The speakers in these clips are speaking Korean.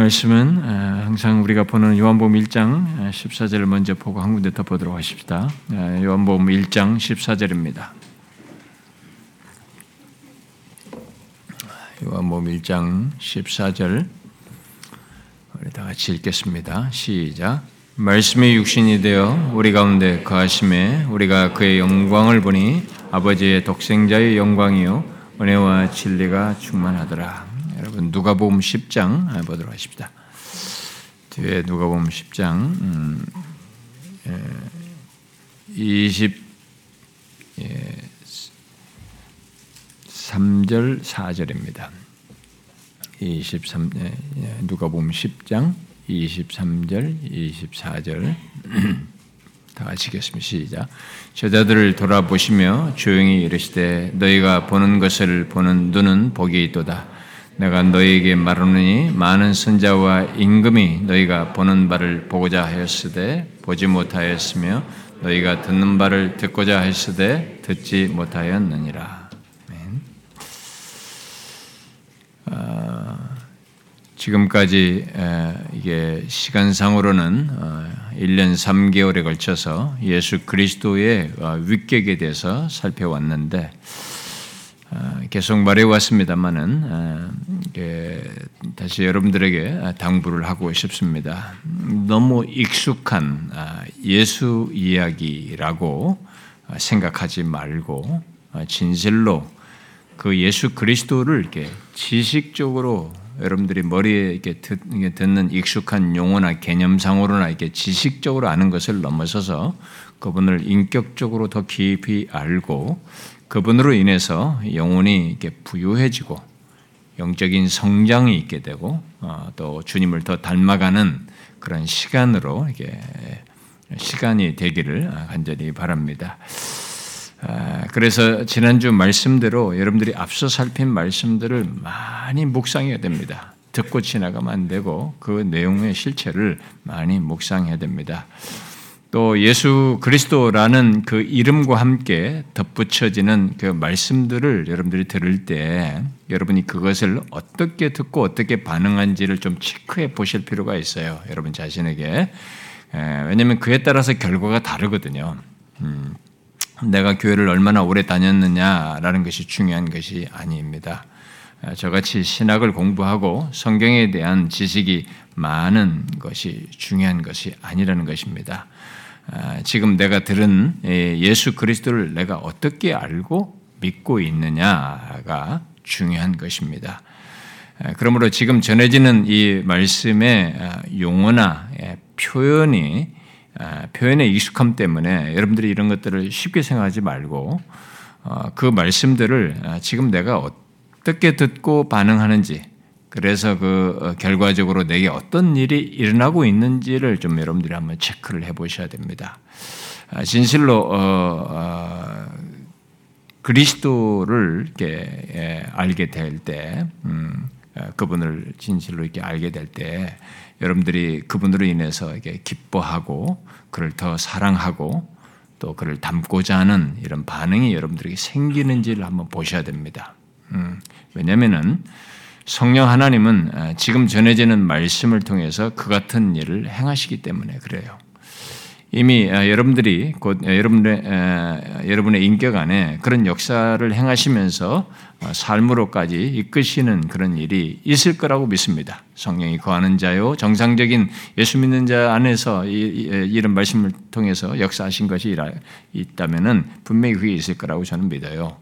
말씀은 항상 우리가 보는 요한복음 1장 14절을 먼저 보고 한 군데 더 보도록 하십시다. 요한복음 1장 14절입니다. 요한복음 1장 14절 우리 다 같이 읽겠습니다. 시작. 말씀이 육신이 되어 우리 가운데 거하심에 우리가 그의 영광을 보니 아버지의 독생자의 영광이요 은혜와 진리가 충만하더라. 여러분 누가복음 10장 보도록 하십니다. 뒤에 누가복음 10장 음, 예, 20 예, 3절 4절입니다. 23 예, 예, 누가복음 10장 23절 24절 다 같이 읽겠습니다. 시작. 제자들을 돌아보시며 조용히 이르시되 너희가 보는 것을 보는 눈은 복이 있도다. 내가 너희에게 말하노니 많은 선자와 임금이 너희가 보는 바를 보고자 하였으되 보지 못하였으며 너희가 듣는 바를 듣고자 하였으되 듣지 못하였느니라. 아, 지금까지 이게 시간상으로는 1년 어, 3개월에 걸쳐서 예수 그리스도의 어, 위격에 대해서 살펴왔는데 아, 계속 말해왔습니다만은 아, 다시 여러분들에게 당부를 하고 싶습니다. 너무 익숙한 아, 예수 이야기라고 생각하지 말고 진실로 그 예수 그리스도를 이렇게 지식적으로 여러분들이 머리에 이렇게 듣는 익숙한 용어나 개념상으로나 이렇게 지식적으로 아는 것을 넘어서서 그분을 인격적으로 더 깊이 알고 그분으로 인해서 영혼이 이렇게 부유해지고 영적인 성장이 있게 되고 어, 또 주님을 더 닮아가는 그런 시간으로 이게 시간이 되기를 간절히 바랍니다. 아, 그래서 지난주 말씀대로 여러분들이 앞서 살핀 말씀들을 많이 묵상해야 됩니다. 듣고 지나가면 안 되고 그 내용의 실체를 많이 묵상해야 됩니다. 또 예수 그리스도라는 그 이름과 함께 덧붙여지는 그 말씀들을 여러분들이 들을 때 여러분이 그것을 어떻게 듣고 어떻게 반응한지를 좀 체크해 보실 필요가 있어요. 여러분 자신에게. 왜냐하면 그에 따라서 결과가 다르거든요. 음, 내가 교회를 얼마나 오래 다녔느냐라는 것이 중요한 것이 아닙니다. 저같이 신학을 공부하고 성경에 대한 지식이 많은 것이 중요한 것이 아니라는 것입니다. 아, 지금 내가 들은 예, 예수 그리스도를 내가 어떻게 알고 믿고 있느냐가 중요한 것입니다. 아, 그러므로 지금 전해지는 이 말씀의 아, 용어나 예, 표현이 표현의 익숙함 때문에 여러분들이 이런 것들을 쉽게 생각하지 말고 어, 그 말씀들을 지금 내가 어떻게 듣고 반응하는지 그래서 그 어, 결과적으로 내게 어떤 일이 일어나고 있는지를 좀 여러분들이 한번 체크를 해보셔야 됩니다. 아, 진실로 어, 어, 그리스도를 이렇게 예, 알게 될 때, 음, 어, 그분을 진실로 이렇게 알게 될 때, 여러분들이 그분으로 인해서 이게 기뻐하고 그를 더 사랑하고 또 그를 닮고자 하는 이런 반응이 여러분들에게 생기는지를 한번 보셔야 됩니다. 음, 왜냐하면은 성령 하나님은 아, 지금 전해지는 말씀을 통해서 그 같은 일을 행하시기 때문에 그래요. 이미 아, 여러분들이 곧 아, 여러분의 여러분의 인격 안에 그런 역사를 행하시면서 삶으로까지 이끄시는 그런 일이 있을 거라고 믿습니다. 성령이 거하는 자요 정상적인 예수 믿는 자 안에서 이 런 말씀을 통해서 역사하신 것이 있다면은 분명히 그게 있을 거라고 저는 믿어요.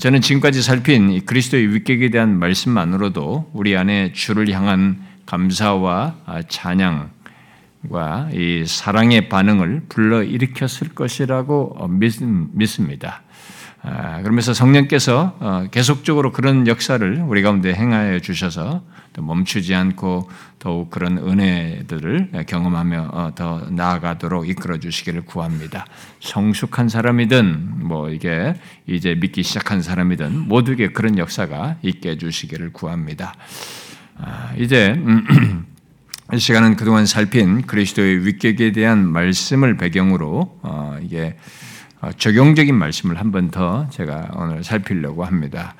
저는 지금까지 살핀 그리스도의 위격에 대한 말씀만으로도 우리 안에 주를 향한 감사와 찬양 이 사랑의 반응을 불러 일으켰을 것이라고 어, 믿습니다. 아, 그러면서 성령께서 어, 계속적으로 그런 역사를 우리 가운데 행하여 주셔서 멈추지 않고 더욱 그런 은혜들을 경험하며 어, 더 나아가도록 이끌어 주시기를 구합니다. 성숙한 사람이든 뭐 이게 이제 믿기 시작한 사람이든 모두에게 그런 역사가 있게 해주시기를 구합니다. 아, 이제 음, 이 시간은 그동안 살핀 그리스도의 위격에 대한 말씀을 배경으로 어, 이게 어, 적용적인 말씀을 한 번 더 제가 오늘 살피려고 합니다.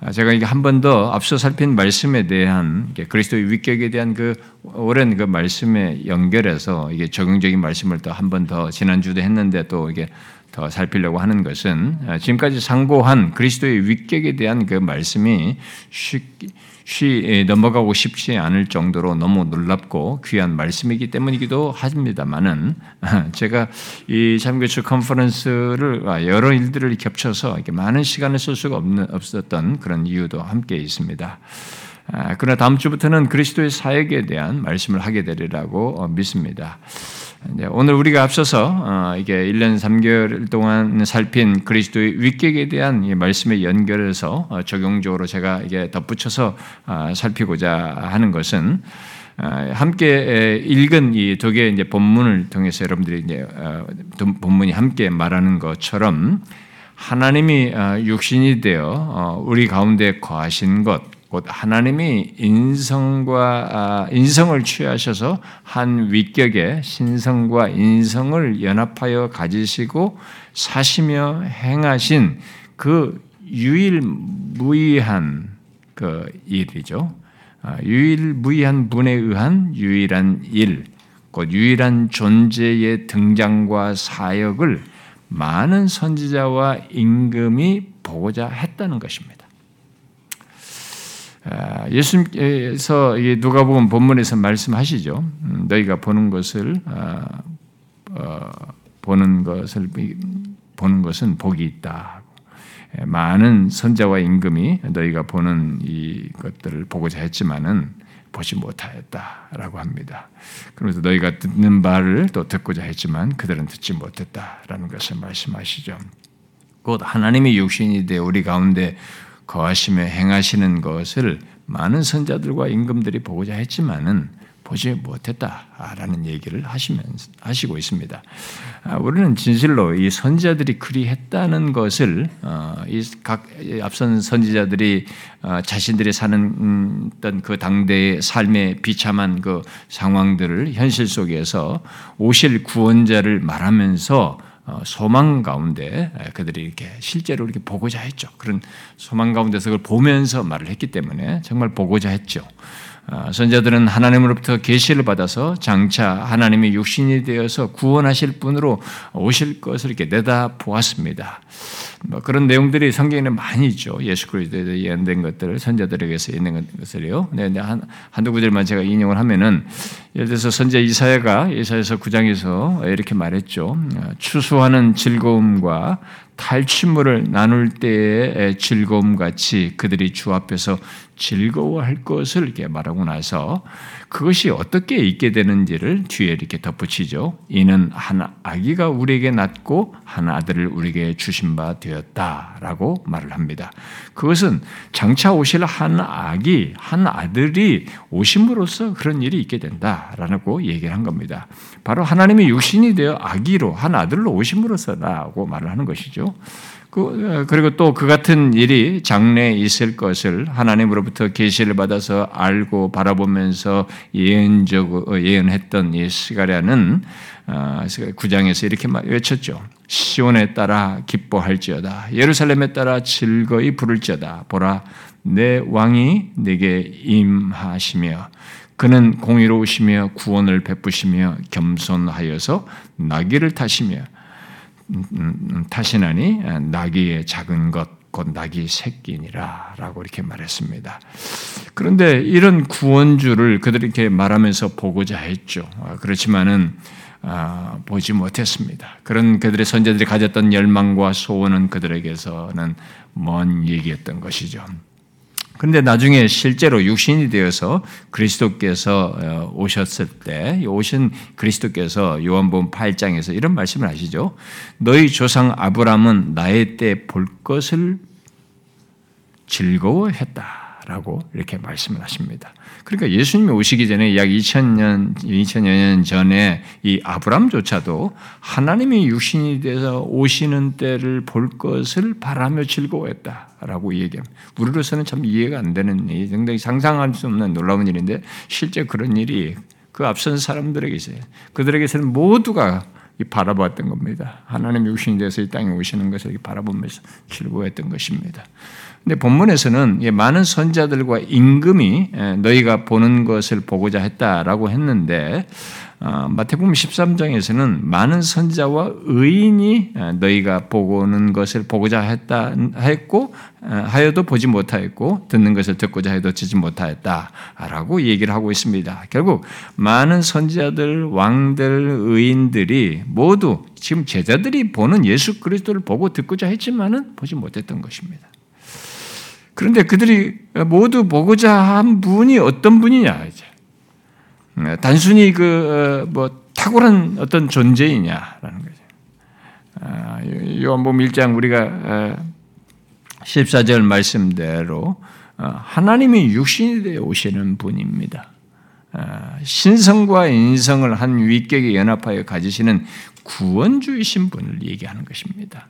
아, 제가 이게 한 번 더 앞서 살핀 말씀에 대한 그리스도의 위격에 대한 그 오랜 그 말씀에 연결해서 이게 적용적인 말씀을 또 한 번 더 지난주도 했는데 또 이게 더 살피려고 하는 것은 아, 지금까지 상고한 그리스도의 위격에 대한 그 말씀이 쉽게 쉬 넘어가고 싶지 않을 정도로 너무 놀랍고 귀한 말씀이기 때문이기도 합니다만은 제가 이 참교추 컨퍼런스를 아, 여러 일들을 겹쳐서 이렇게 많은 시간을 쓸 수가 없는, 없었던 그런 이유도 함께 있습니다. 아, 그러나 다음 주부터는 그리스도의 사역에 대한 말씀을 하게 되리라고 어, 믿습니다. 오늘 우리가 앞서서 어, 이게 1년 3개월 동안 살핀 그리스도의 위격에 대한 말씀에 연결해서 어, 적용적으로 제가 이게 덧붙여서 어, 살피고자 하는 것은 함께 읽은 이 두 개의 이제 본문을 통해서 여러분들이 이제 본문이 함께 말하는 것처럼 하나님이 육신이 되어 우리 가운데 거하신 것, 곧 하나님이 인성과 아, 인성을 취하셔서 한 위격에 신성과 인성을 연합하여 가지시고 사시며 행하신 그 유일무이한 그 일이죠. 아, 유일무이한 분에 의한 유일한 일, 곧 유일한 존재의 등장과 사역을 많은 선지자와 임금이 보고자 했다는 것입니다. 아, 예수님께서 누가복음 본문에서 말씀하시죠. 음, 너희가 보는 것을 아, 어, 보는 것을 보는 것은 복이 있다. 예, 많은 선자와 임금이 너희가 보는 이 것들을 보고자 했지만은 보지 못하였다라고 합니다. 그러면서 너희가 듣는 바를 또 듣고자 했지만 그들은 듣지 못했다라는 것을 말씀하시죠. 곧 하나님의 육신이 되 우리 가운데 거하시며 행하시는 것을 많은 선자들과 임금들이 보고자 했지만은 보지 못했다라는 얘기를 하시면서 하시고 있습니다. 아, 우리는 진실로 이 선지자들이 그리 했다는 것을 어, 이각 앞선 선지자들이 어, 자신들이 사는 그 당대의 삶의 비참한 그 상황들을 현실 속에서 오실 구원자를 말하면서 어, 소망 가운데 그들이 이렇게 실제로 이렇게 보고자 했죠. 그런 소망 가운데서 그걸 보면서 말을 했기 때문에 정말 보고자 했죠. 어, 선자들은 하나님으로부터 계시를 받아서 장차 하나님의 육신이 되어서 구원하실 분으로 오실 것을 이렇게 내다 보았습니다. 뭐 그런 내용들이 성경에 많이 있죠. 예수 그리스도에 예언된 것들을 선자들에게서 있는 것을요. 네, 네, 한, 한두 구절만 제가 인용을 하면은 예를 들어서 선자 이사야가 이사야서 9장에서 이렇게 말했죠. 추수하는 즐거움과 탈취물을 나눌 때의 즐거움 같이 그들이 주 앞에서 즐거워할 것을 이렇게 말하고 나서 그것이 어떻게 있게 되는지를 뒤에 이렇게 덧붙이죠. 이는 한 아기가 우리에게 낳고 한 아들을 우리에게 주신 바 되었다라고 말을 합니다. 그것은 장차 오실 한 아기, 한 아들이 오심으로써 그런 일이 있게 된다라고 얘기를 한 겁니다. 바로 하나님의 육신이 되어 아기로 한 아들로 오심으로써라고 말을 하는 것이죠. 그, 그리고 또 그 같은 일이 장래에 있을 것을 하나님으로부터 계시를 받아서 알고 바라보면서 예언적 예언했던 이 스가랴는 어, 구장에서 이렇게 외쳤죠. 시온에 따라 기뻐할지어다. 예루살렘에 따라 즐거이 부를지어다. 보라, 내 왕이 내게 임하시며 그는 공의로우시며 구원을 베푸시며 겸손하여서 나귀를 타시며 음, 음, 음, 타시나니 나귀의 작은 것, 곧 나귀 새끼니라라고 이렇게 말했습니다. 그런데 이런 구원주를 그들이 이렇게 말하면서 보고자 했죠. 아, 그렇지만은 아, 보지 못했습니다. 그런 그들의 선제들이 가졌던 열망과 소원은 그들에게서는 먼 얘기였던 것이죠. 그런데 나중에 실제로 육신이 되어서 그리스도께서 어, 오셨을 때 오신 그리스도께서 요한복음 8장에서 이런 말씀을 하시죠. 너희 조상 아브라함은 나의 때 볼 것을 즐거워했다 라고 이렇게 말씀을 하십니다. 그러니까 예수님이 오시기 전에 약 2000년 2000여 년 전에 이 아브람조차도 하나님이 육신이 돼서 오시는 때를 볼 것을 바라며 즐거워했다라고 얘기합니다. 우리로서는 참 이해가 안 되는 일, 상당히 상상할 수 없는 놀라운 일인데 실제 그런 일이 그 앞선 사람들에게 있어요. 그들에게서는 모두가 바라보았던 겁니다. 하나님 육신이 돼서 이 땅에 오시는 것을 바라보면서 즐거워했던 것입니다. 근데 본문에서는 많은 선자들과 임금이 너희가 보는 것을 보고자 했다라고 했는데 어, 마태복음 13장에서는 많은 선자와 의인이 너희가 보고는 것을 보고자 했다 했고 하여도 보지 못하였고 듣는 것을 듣고자 해도 듣지 못하였다라고 얘기를 하고 있습니다. 결국 많은 선자들, 왕들, 의인들이 모두 지금 제자들이 보는 예수 그리스도를 보고 듣고자 했지만은 보지 못했던 것입니다. 그런데 그들이 모두 보고자 한 분이 어떤 분이냐 이제 단순히 그 뭐 탁월한 어떤 존재이냐라는 거죠. 아, 요한복음 1장 우리가 14절 말씀대로 어, 하나님이 육신이 되어 오시는 분입니다. 아, 신성과 인성을 한 위격에 연합하여 가지시는 구원주이신 분을 얘기하는 것입니다.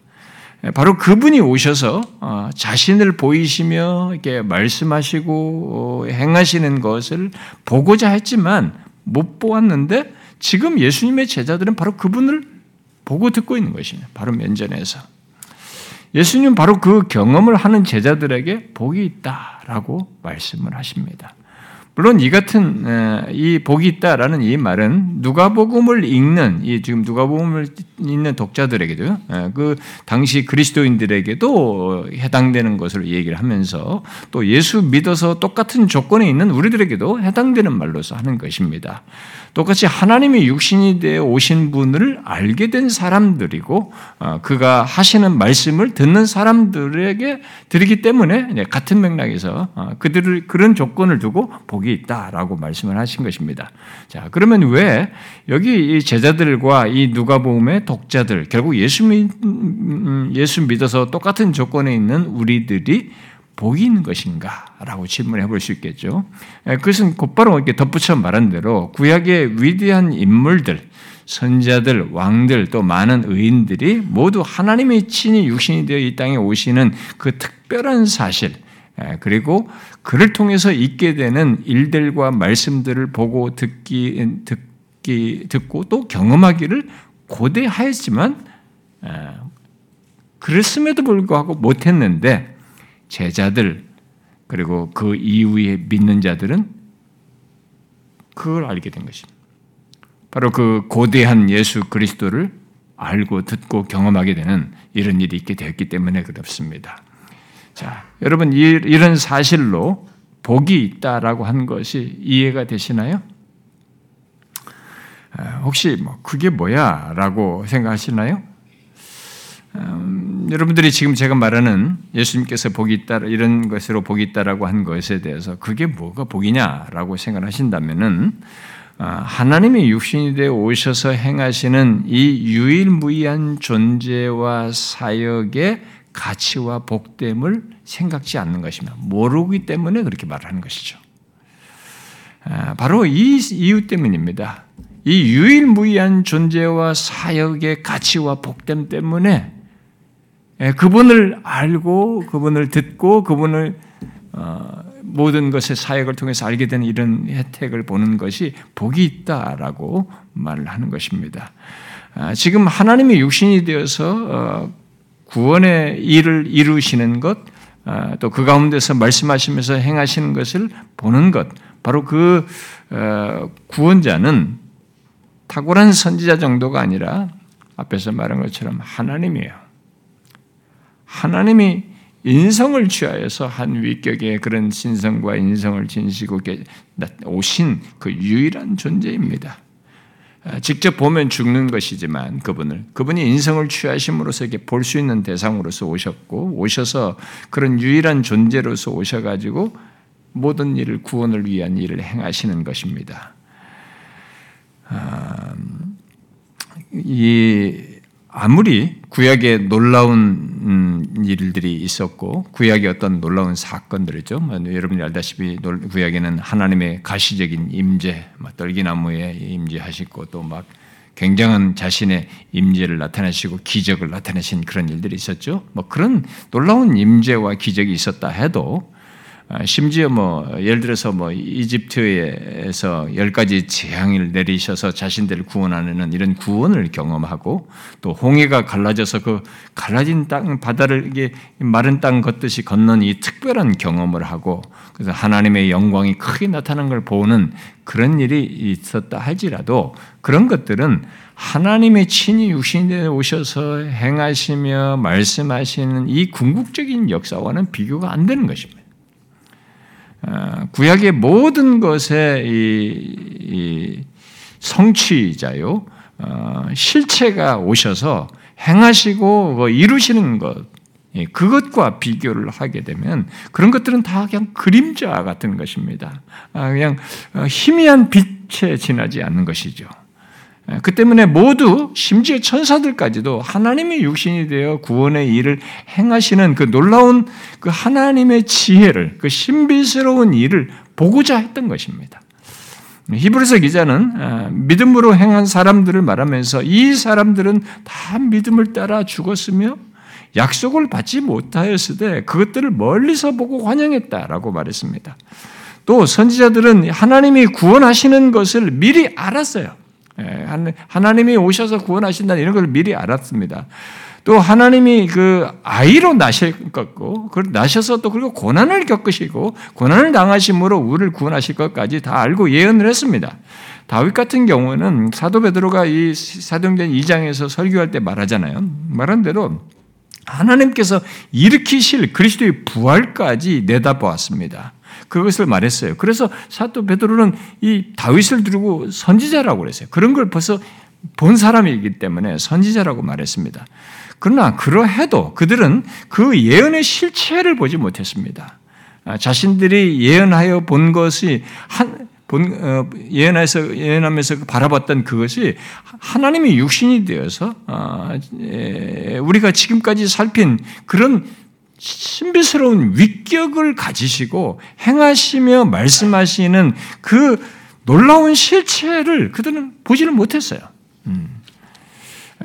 예, 바로 그분이 오셔서 어, 자신을 보이시며 이렇게 말씀하시고 어, 행하시는 것을 보고자 했지만 못 보았는데 지금 예수님의 제자들은 바로 그분을 보고 듣고 있는 것이냐. 바로 면전에서. 예수님 바로 그 경험을 하는 제자들에게 복이 있다라고 말씀을 하십니다. 물론 이 같은 이 복이 있다라는 이 말은 누가복음을 읽는 이 지금 누가복음을 읽는 독자들에게도 그 당시 그리스도인들에게도 해당되는 것을 얘기를 하면서 또 예수 믿어서 똑같은 조건에 있는 우리들에게도 해당되는 말로서 하는 것입니다. 똑같이 하나님이 육신이 되어 오신 분을 알게 된 사람들이고 어, 그가 하시는 말씀을 듣는 사람들에게 드리기 때문에 같은 맥락에서 어, 그들을 그런 조건을 두고 복이 있다라고 말씀을 하신 것입니다. 자 그러면 왜 여기 이 제자들과 이 누가복음의 독자들 결국 예수 믿 음, 예수 믿어서 똑같은 조건에 있는 우리들이 복이 있는 것인가라고 질문해 볼 수 있겠죠. 그것은 곧바로 이렇게 덧붙여 말한 대로 구약의 위대한 인물들, 선자들, 왕들, 또 많은 의인들이 모두 하나님의 친히 육신이 되어 이 땅에 오시는 그 특별한 사실, 그리고 그를 통해서 있게 되는 일들과 말씀들을 보고 듣기, 듣기, 듣고 또 경험하기를 고대하였지만, 그랬음에도 불구하고 못했는데, 제자들 그리고 그 이후에 믿는 자들은 그걸 알게 된 것입니다. 바로 그 고대한 예수 그리스도를 알고 듣고 경험하게 되는 이런 일이 있게 되었기 때문에 그렇습니다. 자, 여러분 이런 사실로 복이 있다라고 한 것이 이해가 되시나요? 아, 혹시 뭐 그게 뭐야라고 생각하시나요? 음, 여러분들이 지금 제가 말하는 예수님께서 복이 있다 이런 것으로 복이 있다라고 한 것에 대해서 그게 뭐가 복이냐라고 생각하신다면은 아, 하나님의 육신이 되어 오셔서 행하시는 이 유일무이한 존재와 사역의 가치와 복됨을 생각지 않는 것입니다. 모르기 때문에 그렇게 말하는 것이죠. 아, 바로 이 이유 때문입니다. 이 유일무이한 존재와 사역의 가치와 복됨 때문에 예, 그분을 알고 그분을 듣고 그분을 어, 모든 것의 사역을 통해서 알게 되는 이런 혜택을 보는 것이 복이 있다라고 말을 하는 것입니다. 아, 지금 하나님의 육신이 되어서 어, 구원의 일을 이루시는 것, 아, 또그 가운데서 말씀하시면서 행하시는 것을 보는 것, 바로 그 어, 구원자는 탁월한 선지자 정도가 아니라 앞에서 말한 것처럼 하나님이에요. 하나님이 인성을 취하여서 한 위격의 그런 신성과 인성을 진시고 오신 그 유일한 존재입니다. 아, 직접 보면 죽는 것이지만 그분을 그분이 인성을 취하심으로써 이렇게 볼 수 있는 대상으로서 오셨고 오셔서 그런 유일한 존재로서 오셔가지고 모든 일을 구원을 위한 일을 행하시는 것입니다. 아, 이 아무리 구약에 놀라운 음, 일들이 있었고 구약의 어떤 놀라운 사건들이죠. 뭐, 여러분이 알다시피 구약에는 하나님의 가시적인 임재, 뭐, 떨기나무에 임재하시고 또 막 굉장한 자신의 임재를 나타내시고 기적을 나타내신 그런 일들이 있었죠. 뭐 그런 놀라운 임재와 기적이 있었다 해도 아, 심지어 뭐 예를 들어서 뭐 이집트에서 열 가지 재앙을 내리셔서 자신들을 구원하는 이런 구원을 경험하고 또 홍해가 갈라져서 그 갈라진 땅 바다를 이게 마른 땅 걷듯이 건넌 이 특별한 경험을 하고 그래서 하나님의 영광이 크게 나타나는 걸 보는 그런 일이 있었다 할지라도 그런 것들은 하나님의 친히 육신에 오셔서 행하시며 말씀하시는 이 궁극적인 역사와는 비교가 안 되는 것입니다. 어, 구약의 모든 것의 이, 성취자요, 어, 실체가 오셔서 행하시고 뭐 이루시는 것, 예, 그것과 비교를 하게 되면 그런 것들은 다 그냥 그림자 같은 것입니다. 아, 그냥 어, 희미한 빛에 지나지 않는 것이죠. 예, 그 때문에 모두 심지어 천사들까지도 하나님의 육신이 되어 구원의 일을 행하시는 그 놀라운 그 하나님의 지혜를 그 신비스러운 일을 보고자 했던 것입니다. 히브리서 기자는 아, 믿음으로 행한 사람들을 말하면서 이 사람들은 다 믿음을 따라 죽었으며 약속을 받지 못하였을 때 그것들을 멀리서 보고 환영했다라고 말했습니다. 또 선지자들은 하나님이 구원하시는 것을 미리 알았어요. 예, 하나님이 오셔서 구원하신다 이런 걸 미리 알았습니다. 또 하나님이 그 아이로 나실 것고, 나셔서 또 그리고 고난을 겪으시고 고난을 당하심으로 우리를 구원하실 것까지 다 알고 예언을 했습니다. 다윗 같은 경우는 사도 베드로가 이 사도행전 2장에서 설교할 때 말하잖아요. 말한 대로 하나님께서 일으키실 그리스도의 부활까지 내다보았습니다. 그것을 말했어요. 그래서 사도 베드로는 이 다윗을 두고 선지자라고 그랬어요. 그런 걸 벌써 본 사람이기 때문에 선지자라고 말했습니다. 그러나 그러해도 그들은 그 예언의 실체를 보지 못했습니다. 아, 자신들이 예언하여 본 것이 한, 본, 어, 예언해서, 예언하면서 바라봤던 그것이 하나님의 육신이 되어서, 어, 예, 우리가 지금까지 살핀 그런 신비스러운 위격을 가지시고 행하시며 말씀하시는 그 놀라운 실체를 그들은 보지를 못했어요. 음.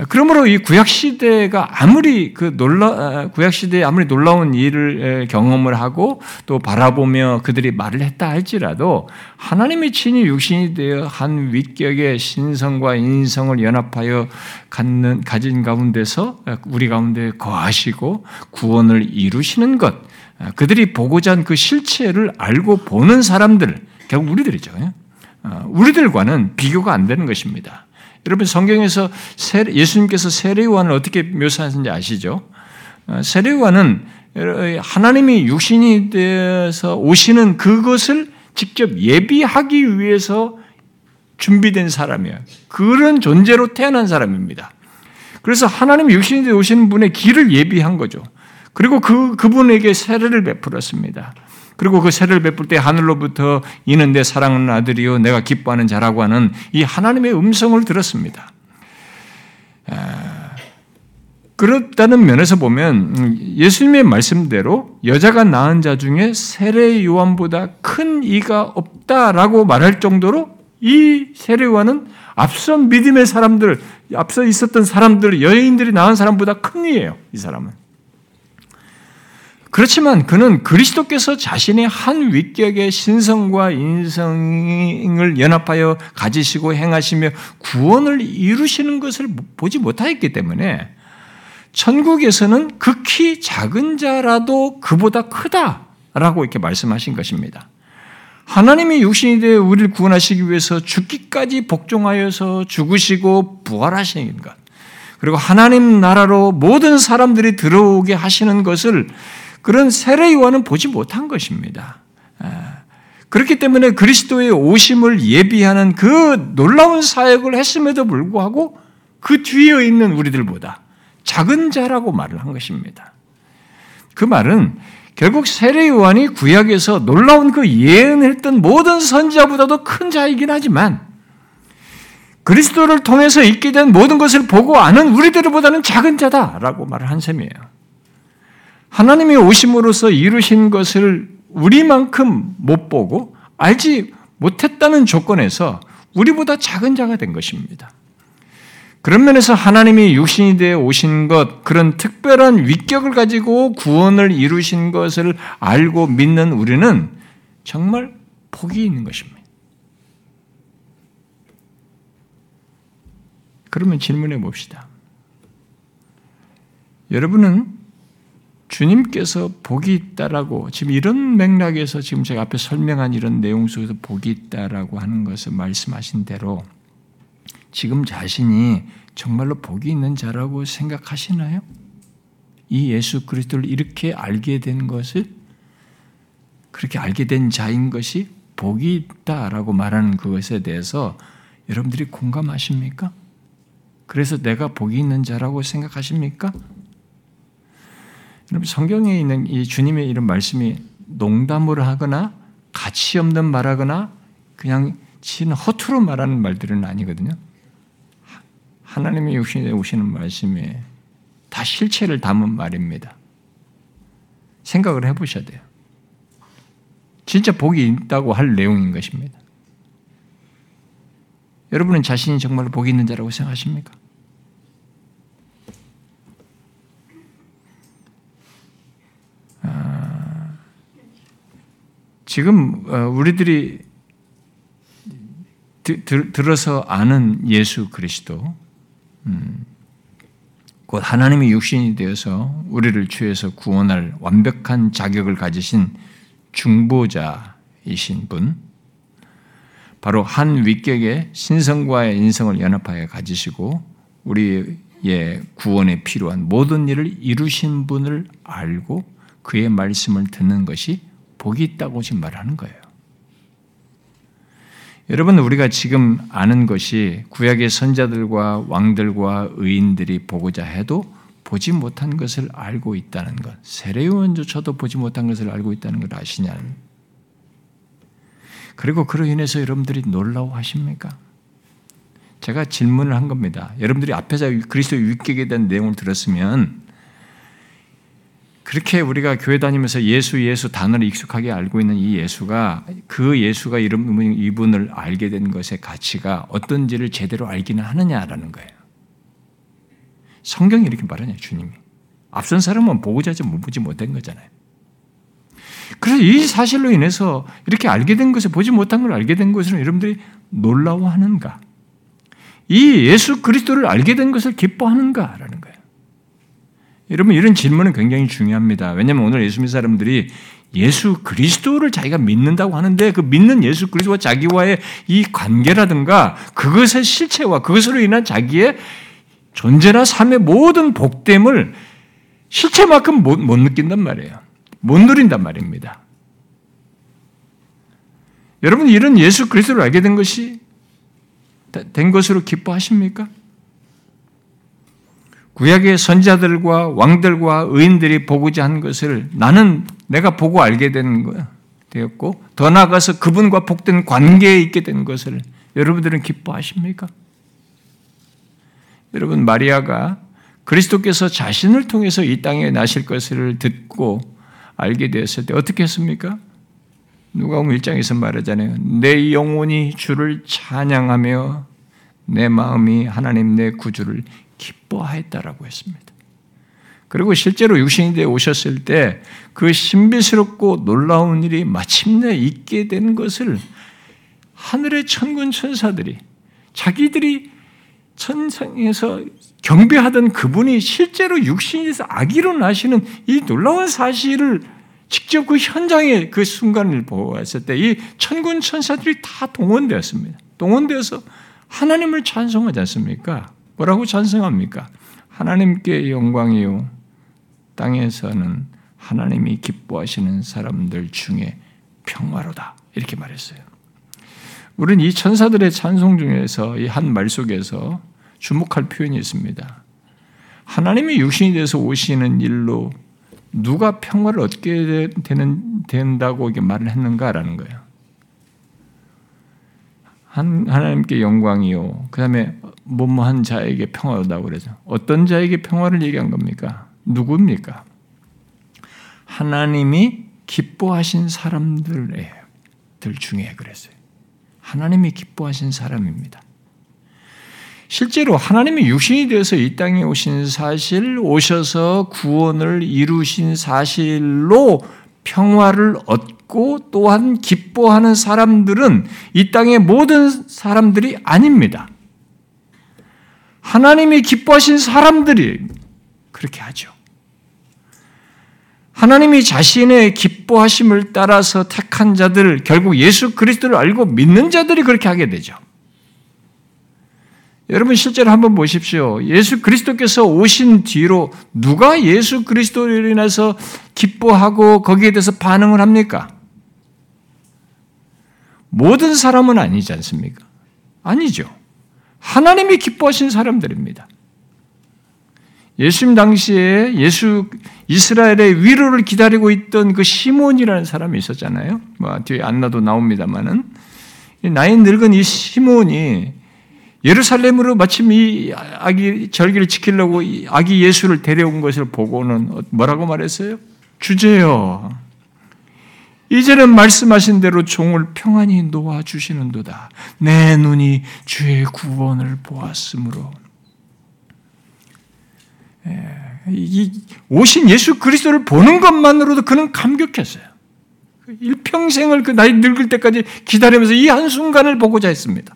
그러므로 이 구약 시대가 아무리 그 놀라 아, 구약 시대에 아무리 놀라운 일을 경험을 하고 또 바라보며 그들이 말을 했다 할지라도 하나님의 친히 육신이 되어 한 위격의 신성과 인성을 연합하여 갖는 가진 가운데서 우리 가운데 거하시고 구원을 이루시는 것 아, 그들이 보고자 한 그 실체를 알고 보는 사람들 결국 우리들이죠. 아, 우리들과는 비교가 안 되는 것입니다. 여러분 성경에서 예수님께서 세례요한을 어떻게 묘사하는지 아시죠? 어, 세례요한은 하나님이 육신이 되어서 오시는 그것을 직접 예비하기 위해서 준비된 사람이에요. 그런 존재로 태어난 사람입니다. 그래서 하나님 육신이 되어 오시는 분의 길을 예비한 거죠. 그리고 그, 그분에게 세례를 베풀었습니다. 그리고 그 세를 베풀 때 하늘로부터 이는 내 사랑하는 아들이요 내가 기뻐하는 자라고 하는 이 하나님의 음성을 들었습니다. 아, 그렇다는 면에서 보면 예수님의 말씀대로 여자가 낳은 자 중에 세례 요한보다 큰 이가 없다라고 말할 정도로 이 세례 요한은 앞서 믿음의 사람들, 앞서 있었던 사람들, 여인들이 낳은 사람보다 큰 이예요. 이 사람은. 그렇지만 그는 그리스도께서 자신의 한 위격의 신성과 인성을 연합하여 가지시고 행하시며 구원을 이루시는 것을 보지 못하였기 때문에 천국에서는 극히 작은 자라도 그보다 크다라고 이렇게 말씀하신 것입니다. 하나님이 육신이 되어 우리를 구원하시기 위해서 죽기까지 복종하여서 죽으시고 부활하시는 것. 그리고 하나님 나라로 모든 사람들이 들어오게 하시는 것을 그런 세례 요한은 보지 못한 것입니다. 아, 그렇기 때문에 그리스도의 오심을 예비하는 그 놀라운 사역을 했음에도 불구하고 그 뒤에 있는 우리들보다 작은 자라고 말을 한 것입니다. 그 말은 결국 세례 요한이 구약에서 놀라운 그 예언했던 모든 선지자보다도 큰 자이긴 하지만 그리스도를 통해서 있게 된 모든 것을 보고 아는 우리들보다는 작은 자다라고 말을 한 셈이에요. 하나님이 오심으로써 이루신 것을 우리만큼 못 보고 알지 못했다는 조건에서 우리보다 작은 자가 된 것입니다. 그런 면에서 하나님이 육신이 되어 오신 것, 그런 특별한 위격을 가지고 구원을 이루신 것을 알고 믿는 우리는 정말 복이 있는 것입니다. 그러면 질문해 봅시다. 여러분은 주님께서 복이 있다라고 지금 이런 맥락에서 지금 제가 앞에 설명한 이런 내용 속에서 복이 있다라고 하는 것을 말씀하신 대로 지금 자신이 정말로 복이 있는 자라고 생각하시나요? 이 예수 그리스도를 이렇게 알게 된 것을 그렇게 알게 된 자인 것이 복이 있다라고 말하는 그것에 대해서 여러분들이 공감하십니까? 그래서 내가 복이 있는 자라고 생각하십니까? 여러분 성경에 있는 이 주님의 이런 말씀이 농담으로 하거나 가치 없는 말하거나 그냥 친 허투루 말하는 말들은 아니거든요. 하나님의 육신에 오시는 말씀이 다 실체를 담은 말입니다. 생각을 해보셔야 돼요. 진짜 복이 있다고 할 내용인 것입니다. 여러분은 자신이 정말로 복이 있는 자라고 생각하십니까? 아, 지금 어, 우리들이 들어서 아는 예수 그리스도, 음, 곧 하나님의 육신이 되어서 우리를 죄에서 구원할 완벽한 자격을 가지신 중보자이신 분, 바로 한 위격의 신성과의 인성을 연합하여 가지시고 우리의 구원에 필요한 모든 일을 이루신 분을 알고 그의 말씀을 듣는 것이 복이 있다고 지금 말하는 거예요. 여러분 우리가 지금 아는 것이 구약의 선자들과 왕들과 의인들이 보고자 해도 보지 못한 것을 알고 있다는 것. 세례요원조차도 보지 못한 것을 알고 있다는 걸 아시냐는. 그리고 그로 인해서 여러분들이 놀라워하십니까? 제가 질문을 한 겁니다. 여러분들이 앞에서 그리스도의 위격에 대한 내용을 들었으면 그렇게 우리가 교회 다니면서 예수 예수 단어를 익숙하게 알고 있는 이 예수가 그 예수가 이름 이분을 알게 된 것의 가치가 어떤지를 제대로 알기는 하느냐라는 거예요. 성경이 이렇게 말하냐 주님이. 앞선 사람은 보고자지 보지 못한 거잖아요. 그래서 이 사실로 인해서 이렇게 알게 된 것을 보지 못한 걸 알게 된 것으로 여러분들이 놀라워하는가? 이 예수 그리스도를 알게 된 것을 기뻐하는가라는 거예요. 여러분 이런 질문은 굉장히 중요합니다. 왜냐하면 오늘 예수 믿는 사람들이 예수 그리스도를 자기가 믿는다고 하는데 그 믿는 예수 그리스도와 자기와의 이 관계라든가 그것의 실체와 그것으로 인한 자기의 존재나 삶의 모든 복됨을 실체만큼 못, 못 느낀단 말이에요. 못 누린단 말입니다. 여러분 이런 예수 그리스도를 알게 된 것이 된 것으로 기뻐하십니까? 구약의 선자들과 왕들과 의인들이 보고자 한 것을 나는 내가 보고 알게 된 거야. 되었고 더 나아가서 그분과 복된 관계에 있게 된 것을 여러분들은 기뻐하십니까? 여러분 마리아가 그리스도께서 자신을 통해서 이 땅에 나실 것을 듣고 알게 되었을 때 어떻게 했습니까? 누가복음 1장에서 말하잖아요. 내 영혼이 주를 찬양하며 내 마음이 하나님 내 구주를 기뻐하였다라고 했습니다. 그리고 실제로 육신이 오셨을 때 그 신비스럽고 놀라운 일이 마침내 있게 된 것을 하늘의 천군 천사들이 자기들이 천상에서 경배하던 그분이 실제로 육신에서 아기로 나시는 이 놀라운 사실을 직접 그 현장의 그 순간을 보았을 때 이 천군 천사들이 다 동원되었습니다. 동원되어서 하나님을 찬송하지 않습니까? 뭐라고 찬성합니까? 하나님께 영광이요. 땅에서는 하나님이 기뻐하시는 사람들 중에 평화로다. 이렇게 말했어요. 우리는 이 천사들의 찬송 중에서 이 한 말 속에서 주목할 표현이 있습니다. 하나님이 육신이 돼서 오시는 일로 누가 평화를 얻게 되는, 된다고 이게 말을 했는가라는 거예요. 한, 하나님께 영광이요. 그 다음에 뭐뭐한 자에게 평화다고 그러죠. 어떤 자에게 평화를 얘기한 겁니까? 누구입니까? 하나님이 기뻐하신 사람들의 들 중에 그랬어요. 하나님이 기뻐하신 사람입니다. 실제로 하나님이 육신이 되어서 이 땅에 오신 사실, 오셔서 구원을 이루신 사실로 평화를 얻고 또한 기뻐하는 사람들은 이 땅의 모든 사람들이 아닙니다. 하나님이 기뻐하신 사람들이 그렇게 하죠. 하나님이 자신의 기뻐하심을 따라서 택한 자들, 결국 예수 그리스도를 알고 믿는 자들이 그렇게 하게 되죠. 여러분 실제로 한번 보십시오. 예수 그리스도께서 오신 뒤로 누가 예수 그리스도로 인해서 기뻐하고 거기에 대해서 반응을 합니까? 모든 사람은 아니지 않습니까? 아니죠. 하나님이 기뻐하신 사람들입니다. 예수님 당시에 예수 이스라엘의 위로를 기다리고 있던 그 시몬이라는 사람이 있었잖아요. 뭐 뒤에 안나도 나옵니다만은 나이 늙은 이 시몬이 예루살렘으로 마침 이 아기 절기를 지키려고 아기 예수를 데려온 것을 보고는 뭐라고 말했어요? 주제요. 이제는 말씀하신 대로 종을 평안히 놓아 주시는도다. 내 눈이 주의 구원을 보았으므로. 예, 이 오신 예수 그리스도를 보는 것만으로도 그는 감격했어요. 일평생을 그 나이 늙을 때까지 기다리면서 이 한순간을 보고자 했습니다.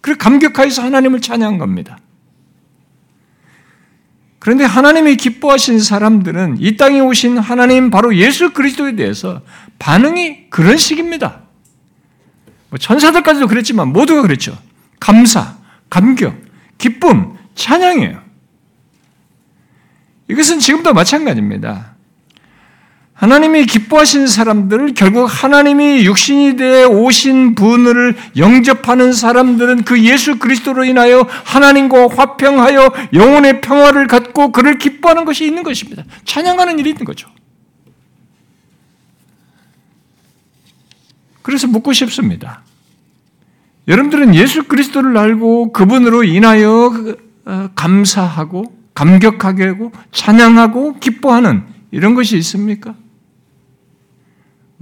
그 감격하여서 하나님을 찬양한 겁니다. 그런데 하나님이 기뻐하신 사람들은 이 땅에 오신 하나님 바로 예수 그리스도에 대해서 반응이 그런 식입니다. 뭐 천사들까지도 그랬지만 모두가 그랬죠. 감사, 감격, 기쁨, 찬양이에요. 이것은 지금도 마찬가지입니다. 하나님이 기뻐하신 사람들을 결국 하나님이 육신이 되어 오신 분을 영접하는 사람들은 그 예수 그리스도로 인하여 하나님과 화평하여 영혼의 평화를 갖고 그를 기뻐하는 것이 있는 것입니다. 찬양하는 일이 있는 거죠. 그래서 묻고 싶습니다. 여러분들은 예수 그리스도를 알고 그분으로 인하여 어, 감사하고 감격하게 하고 찬양하고 기뻐하는 이런 것이 있습니까?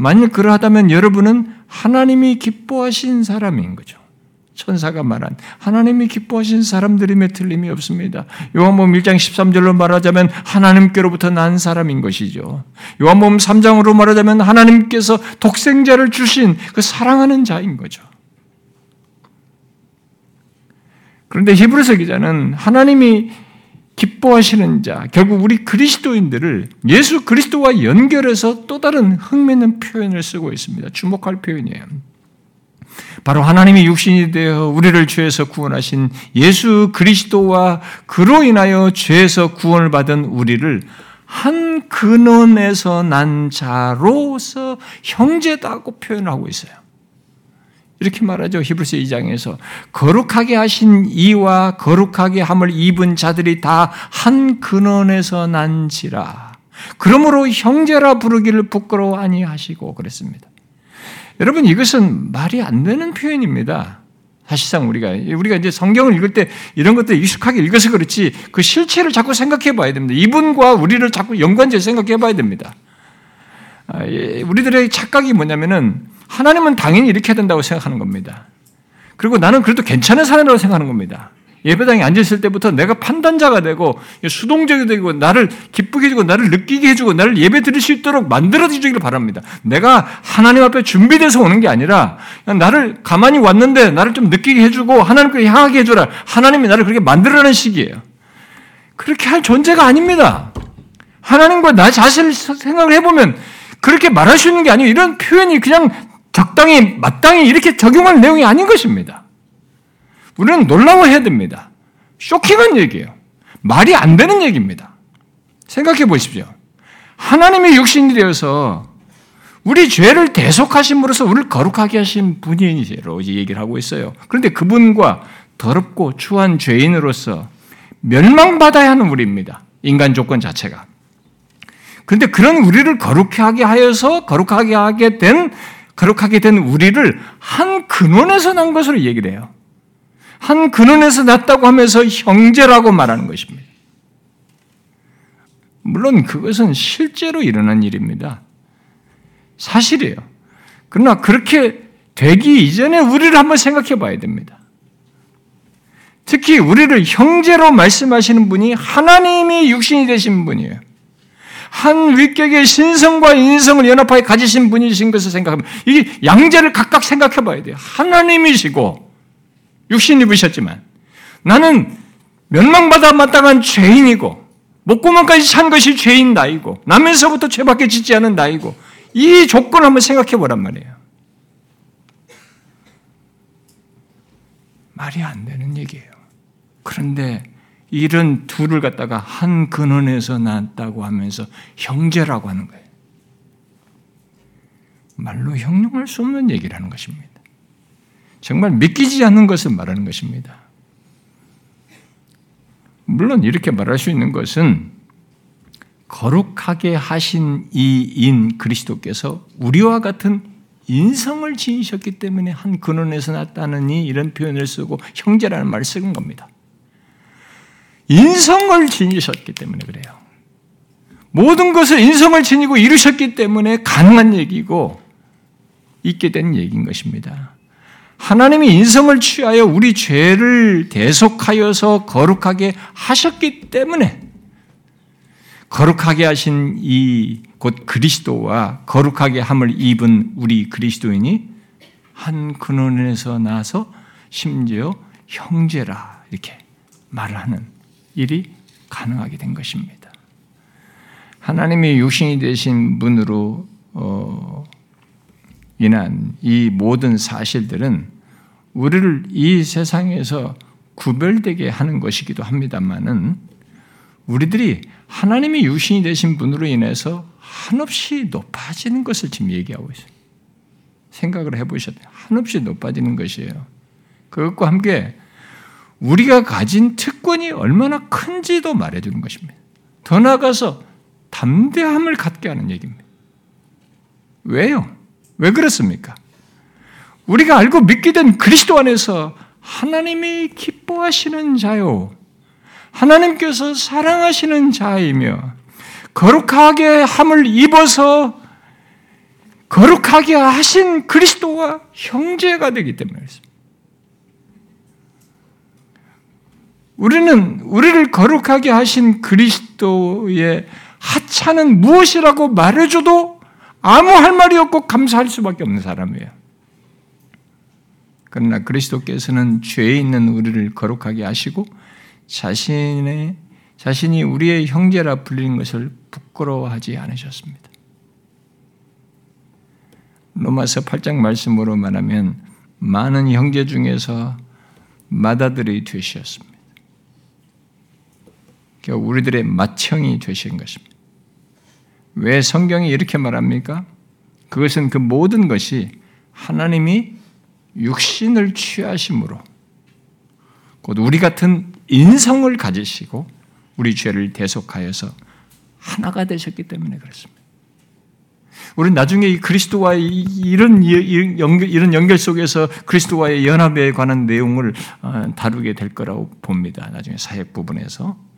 만약 그러하다면 여러분은 하나님이 기뻐하신 사람인 거죠. 천사가 말한 하나님이 기뻐하신 사람들임에 틀림이 없습니다. 요한복음 1장 13절로 말하자면 하나님께로부터 난 사람인 것이죠. 요한복음 3장으로 말하자면 하나님께서 독생자를 주신 그 사랑하는 자인 거죠. 그런데 히브리서 기자는 하나님이 기뻐하시는 자, 결국 우리 그리스도인들을 예수 그리스도와 연결해서 또 다른 흥미있는 표현을 쓰고 있습니다. 주목할 표현이에요. 바로 하나님이 육신이 되어 우리를 죄에서 구원하신 예수 그리스도와 그로 인하여 죄에서 구원을 받은 우리를 한 근원에서 난 자로서 형제다고 표현하고 있어요. 이렇게 말하죠. 히브리서 2장에서 거룩하게 하신 이와 거룩하게 함을 입은 자들이 다 한 근원에서 난지라. 그러므로 형제라 부르기를 부끄러워 아니하시고 그랬습니다. 여러분 이것은 말이 안 되는 표현입니다. 사실상 우리가 우리가 이제 성경을 읽을 때 이런 것들 익숙하게 읽어서 그렇지 그 실체를 자꾸 생각해 봐야 됩니다. 이분과 우리를 자꾸 연관지어 생각해 봐야 됩니다. 아, 예, 우리들의 착각이 뭐냐면은 하나님은 당연히 이렇게 해야 된다고 생각하는 겁니다. 그리고 나는 그래도 괜찮은 사람이라고 생각하는 겁니다. 예배당에 앉았을 때부터 내가 판단자가 되고 수동적이 되고 나를 기쁘게 해주고 나를 느끼게 해주고 나를 예배 드릴 수 있도록 만들어주기를 바랍니다. 내가 하나님 앞에 준비돼서 오는 게 아니라 나를 가만히 왔는데 나를 좀 느끼게 해주고 하나님께 향하게 해줘라. 하나님이 나를 그렇게 만들어라는 식이에요. 그렇게 할 존재가 아닙니다. 하나님과 나 자신을 생각을 해보면 그렇게 말할 수 있는 게 아니에요. 이런 표현이 그냥 적당히 마땅히 이렇게 적용할 내용이 아닌 것입니다. 우리는 놀라워해야 됩니다. 쇼킹한 얘기예요. 말이 안 되는 얘기입니다. 생각해 보십시오. 하나님의 육신이 되어서 우리 죄를 대속하심으로써 우리를 거룩하게 하신 분이로 얘기를 하고 있어요. 그런데 그분과 더럽고 추한 죄인으로서 멸망받아야 하는 우리입니다. 인간 조건 자체가. 그런데 그런 우리를 거룩하게 하여서 거룩하게 하게 된 거룩하게 된 우리를 한 근원에서 난 것으로 얘기를 해요. 한 근원에서 났다고 하면서 형제라고 말하는 것입니다. 물론 그것은 실제로 일어난 일입니다. 사실이에요. 그러나 그렇게 되기 이전에 우리를 한번 생각해 봐야 됩니다. 특히 우리를 형제로 말씀하시는 분이 하나님이 육신이 되신 분이에요. 한 위격의 신성과 인성을 연합하여 가지신 분이신 것을 생각하면 이 양자를 각각 생각해 봐야 돼요. 하나님이시고 육신 입으셨지만 나는 멸망받아 마땅한 죄인이고 목구멍까지 찬 것이 죄인 나이고 나면서부터 죄밖에 짓지 않은 나이고 이 조건을 한번 생각해 보란 말이에요. 말이 안 되는 얘기예요. 그런데 이런 둘을 갖다가 한 근원에서 낳았다고 하면서 형제라고 하는 거예요. 말로 형용할 수 없는 얘기라는 것입니다. 정말 믿기지 않는 것을 말하는 것입니다. 물론 이렇게 말할 수 있는 것은 거룩하게 하신 이인 그리스도께서 우리와 같은 인성을 지니셨기 때문에 한 근원에서 났다느니 이런 표현을 쓰고 형제라는 말을 쓰는 겁니다. 인성을 지니셨기 때문에 그래요. 모든 것을 인성을 지니고 이루셨기 때문에 가능한 얘기고 있게 된 얘기인 것입니다. 하나님이 인성을 취하여 우리 죄를 대속하여서 거룩하게 하셨기 때문에 거룩하게 하신 이 곧 그리스도와 거룩하게 함을 입은 우리 그리스도인이 한 근원에서 나서 심지어 형제라 이렇게 말을 하는 일이 가능하게 된 것입니다. 하나님이 육신이 되신 분으로 어, 인한 이 모든 사실들은 우리를 이 세상에서 구별되게 하는 것이기도 합니다만은 우리들이 하나님이 육신이 되신 분으로 인해서 한없이 높아지는 것을 지금 얘기하고 있어요. 생각을 해보셨요 한없이 높아지는 것이에요. 그것과 함께 우리가 가진 특권이 얼마나 큰지도 말해주는 것입니다. 더 나아가서 담대함을 갖게 하는 얘기입니다. 왜요? 왜 그렇습니까? 우리가 알고 믿게 된 그리스도 안에서 하나님이 기뻐하시는 자요. 하나님께서 사랑하시는 자이며 거룩하게 함을 입어서 거룩하게 하신 그리스도와 형제가 되기 때문에 그렇습니다. 우리는 우리를 거룩하게 하신 그리스도의 하찮은 무엇이라고 말해줘도 아무 할 말이 없고 감사할 수밖에 없는 사람이에요. 그러나 그리스도께서는 죄에 있는 우리를 거룩하게 하시고 자신의 자신이 우리의 형제라 불리는 것을 부끄러워하지 않으셨습니다. 로마서 8장 말씀으로 말하면 많은 형제 중에서 마다들이 되셨습니다. 우리들의 맏형이 되신 것입니다. 왜 성경이 이렇게 말합니까? 그것은 그 모든 것이 하나님이 육신을 취하심으로 곧 우리 같은 인성을 가지시고 우리 죄를 대속하여서 하나가 되셨기 때문에 그렇습니다. 우리는 나중에 이 그리스도와 이런 연결, 이런 연결 속에서 그리스도와의 연합에 관한 내용을 어, 다루게 될 거라고 봅니다. 나중에 사역 부분에서.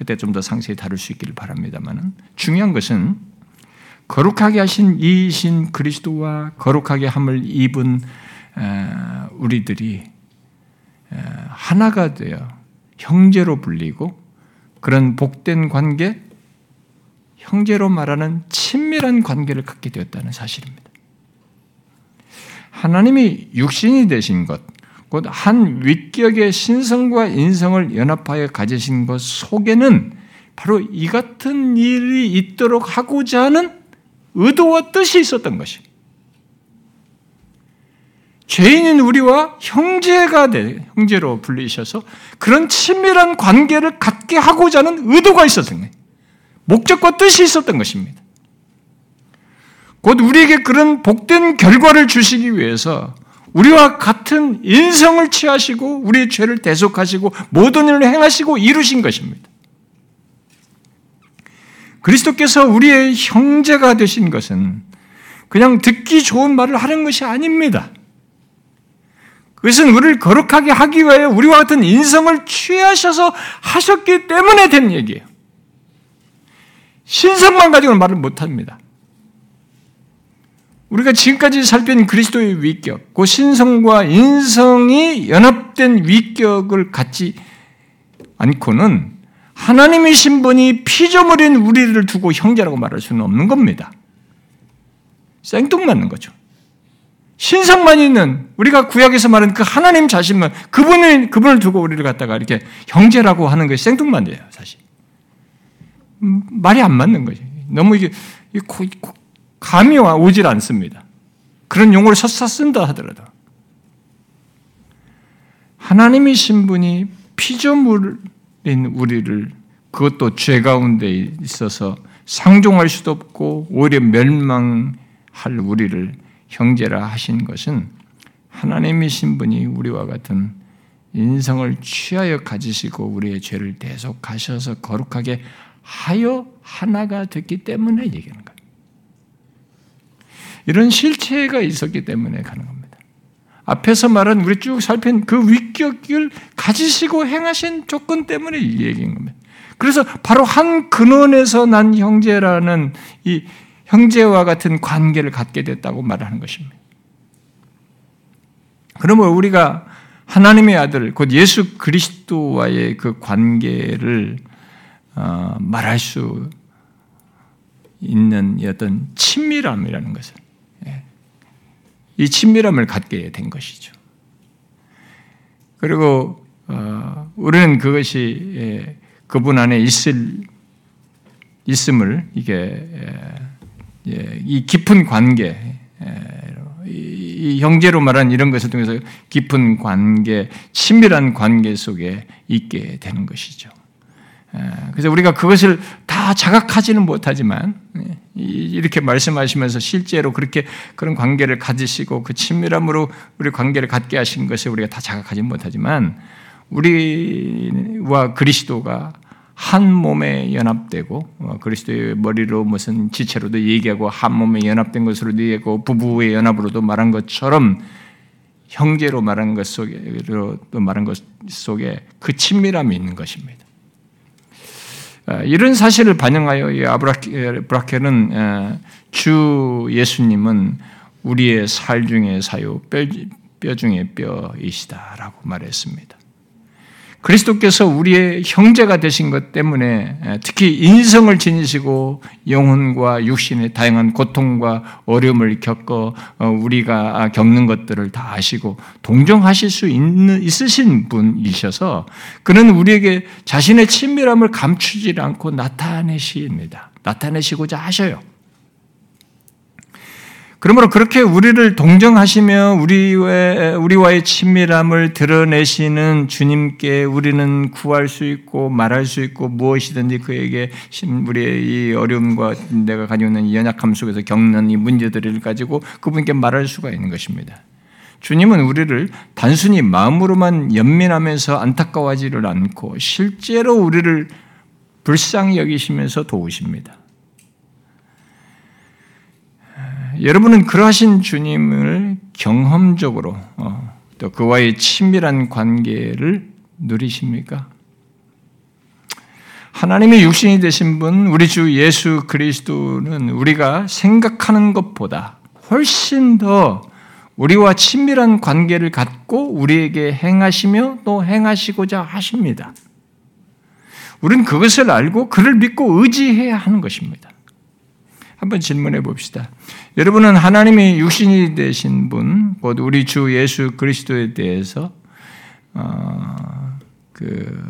그때 좀 더 상세히 다룰 수 있기를 바랍니다만은 중요한 것은 거룩하게 하신 이신 그리스도와 거룩하게 함을 입은 우리들이 하나가 되어 형제로 불리고 그런 복된 관계, 형제로 말하는 친밀한 관계를 갖게 되었다는 사실입니다. 하나님이 육신이 되신 것, 곧한 윗격의 신성과 인성을 연합하여 가지신 것 속에는 바로 이 같은 일이 있도록 하고자 하는 의도와 뜻이 있었던 것이. 죄인인 우리와 형제가 돼, 형제로 불리셔서 그런 친밀한 관계를 갖게 하고자 하는 의도가 있었던 거예요. 목적과 뜻이 있었던 것입니다. 곧 우리에게 그런 복된 결과를 주시기 위해서 우리와 같은 인성을 취하시고 우리의 죄를 대속하시고 모든 일을 행하시고 이루신 것입니다. 그리스도께서 우리의 형제가 되신 것은 그냥 듣기 좋은 말을 하는 것이 아닙니다. 그것은 우리를 거룩하게 하기 위해 우리와 같은 인성을 취하셔서 하셨기 때문에 된 얘기예요. 신성만 가지고는 말을 못합니다. 우리가 지금까지 살핀 그리스도의 위격, 그 신성과 인성이 연합된 위격을 갖지 않고는 하나님의 신분이 피조물인 우리를 두고 형제라고 말할 수는 없는 겁니다. 생뚱맞는 거죠. 신성만 있는 우리가 구약에서 말하는 그 하나님 자신만 그분을 그분을 두고 우리를 갖다가 이렇게 형제라고 하는 것이 생뚱맞아요, 사실. 음, 말이 안 맞는 거죠. 너무 이게 감이 오질 않습니다. 그런 용어를 서사 쓴다 하더라도 하나님의 신분이 피조물인 우리를 그것도 죄 가운데 있어서 상종할 수도 없고 오히려 멸망할 우리를 형제라 하신 것은 하나님의 신분이 우리와 같은 인성을 취하여 가지시고 우리의 죄를 대속하셔서 거룩하게 하여 하나가 됐기 때문에 얘기하는 거예요. 이런 실체가 있었기 때문에 가는 겁니다. 앞에서 말한 우리 쭉 살핀 그 위격을 가지시고 행하신 조건 때문에 이 얘기인 겁니다. 그래서 바로 한 근원에서 난 형제라는 이 형제와 같은 관계를 갖게 됐다고 말하는 것입니다. 그러면 우리가 하나님의 아들, 곧 예수 그리스도와의 그 관계를 어, 말할 수 있는 어떤 친밀함이라는 것을 예. 이 친밀함을 갖게 된 것이죠. 그리고 어, 우리는 그것이 예, 그분 안에 있을 있음을 이게 예, 이 깊은 관계 이 형제로 말한 이런 것을 통해서 깊은 관계, 친밀한 관계 속에 있게 되는 것이죠. 그래서 우리가 그것을 다 자각하지는 못하지만 예, 이렇게 말씀하시면서 실제로 그렇게 그런 관계를 가지시고 그 친밀함으로 우리 관계를 갖게 하신 것을 우리가 다 자각하지 못하지만 우리와 그리스도가 한 몸에 연합되고 어, 그리스도의 머리로 무슨 지체로도 얘기하고 한 몸에 연합된 것으로 얘기하고 부부의 연합으로도 말한 것처럼 형제로 말한 것 속에로 또 말한 것 속에 그 친밀함이 있는 것입니다. 어, 이런 사실을 반영하여 아브라켈은 어, 주 예수님은 우리의 살 중의 사유, 뼈, 뼈 중의 뼈이시다라고 말했습니다. 그리스도께서 우리의 형제가 되신 것 때문에 특히 인성을 지니시고 영혼과 육신의 다양한 고통과 어려움을 겪어 어, 우리가 겪는 것들을 다 아시고 동정하실 수 있는 있으신 분이셔서 그는 우리에게 자신의 친밀함을 감추지 않고 나타내십니다. 나타내시고자 하셔요. 그러므로 그렇게 우리를 동정하시며 우리의, 우리와의 친밀함을 드러내시는 주님께 우리는 구할 수 있고 말할 수 있고 무엇이든지 그에게 우리의 이 어려움과 내가 가지고 있는 이 연약함 속에서 겪는 이 문제들을 가지고 그분께 말할 수가 있는 것입니다. 주님은 우리를 단순히 마음으로만 연민하면서 안타까워하지를 않고 실제로 우리를 불쌍히 여기시면서 도우십니다. 여러분은 그러하신 주님을 경험적으로 어, 또 그와의 친밀한 관계를 누리십니까? 하나님의 육신이 되신 분, 우리 주 예수 그리스도는 우리가 생각하는 것보다 훨씬 더 우리와 친밀한 관계를 갖고 우리에게 행하시며 또 행하시고자 하십니다. 우리는 그것을 알고 그를 믿고 의지해야 하는 것입니다. 한번 질문해 봅시다. 여러분은 하나님이 육신이 되신 분, 곧 우리 주 예수 그리스도에 대해서 어, 그,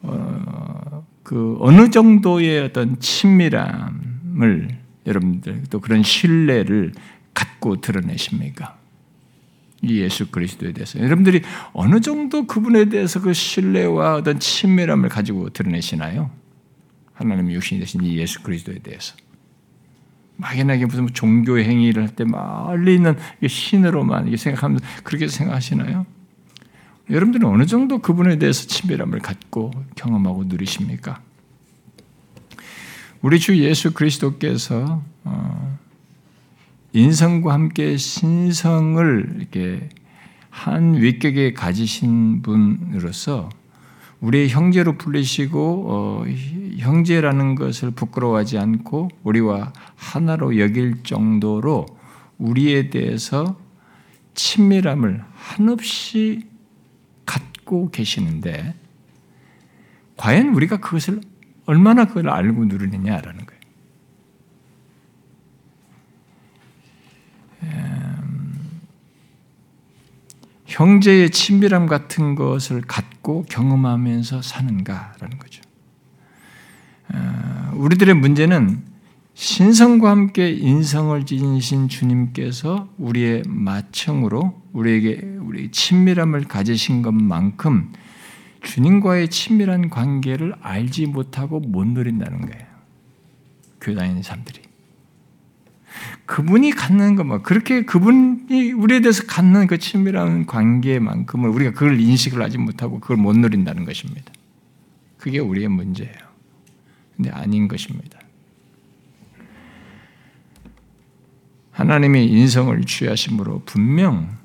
어, 그 어느 정도의 어떤 친밀함을 여러분들 또 그런 신뢰를 갖고 드러내십니까? 이 예수 그리스도에 대해서 여러분들이 어느 정도 그분에 대해서 그 신뢰와 어떤 친밀함을 가지고 드러내시나요? 하나님 육신이 되신 이 예수 그리스도에 대해서 막연하게 무슨 종교 행위를 할 때 멀리 있는 신으로만 생각하면서 그렇게 생각하시나요? 여러분들은 어느 정도 그분에 대해서 친밀함을 갖고 경험하고 누리십니까? 우리 주 예수 그리스도께서 어, 인성과 함께 신성을 이렇게 한 위격에 가지신 분으로서 우리의 형제로 불리시고 어, 형제라는 것을 부끄러워하지 않고 우리와 하나로 여길 정도로 우리에 대해서 친밀함을 한없이 갖고 계시는데 과연 우리가 그것을 얼마나 그걸 알고 누리느냐라는 거예요. 형제의 친밀함 같은 것을 갖 고 경험하면서 사는가라는 거죠. 어, 우리들의 문제는 신성과 함께 인성을 지니신 주님께서 우리의 마청으로 우리에게 우리 친밀함을 가지신 것만큼 주님과의 친밀한 관계를 알지 못하고 못 누린다는 거예요. 교회 다니는 사람들이. 그분이 갖는 것, 뭐, 그렇게 그분이 우리에 대해서 갖는 그 친밀한 관계만큼을 우리가 그걸 인식을 하지 못하고 그걸 못 누린다는 것입니다. 그게 우리의 문제예요. 근데 아닌 것입니다. 하나님이 인성을 취하심으로 분명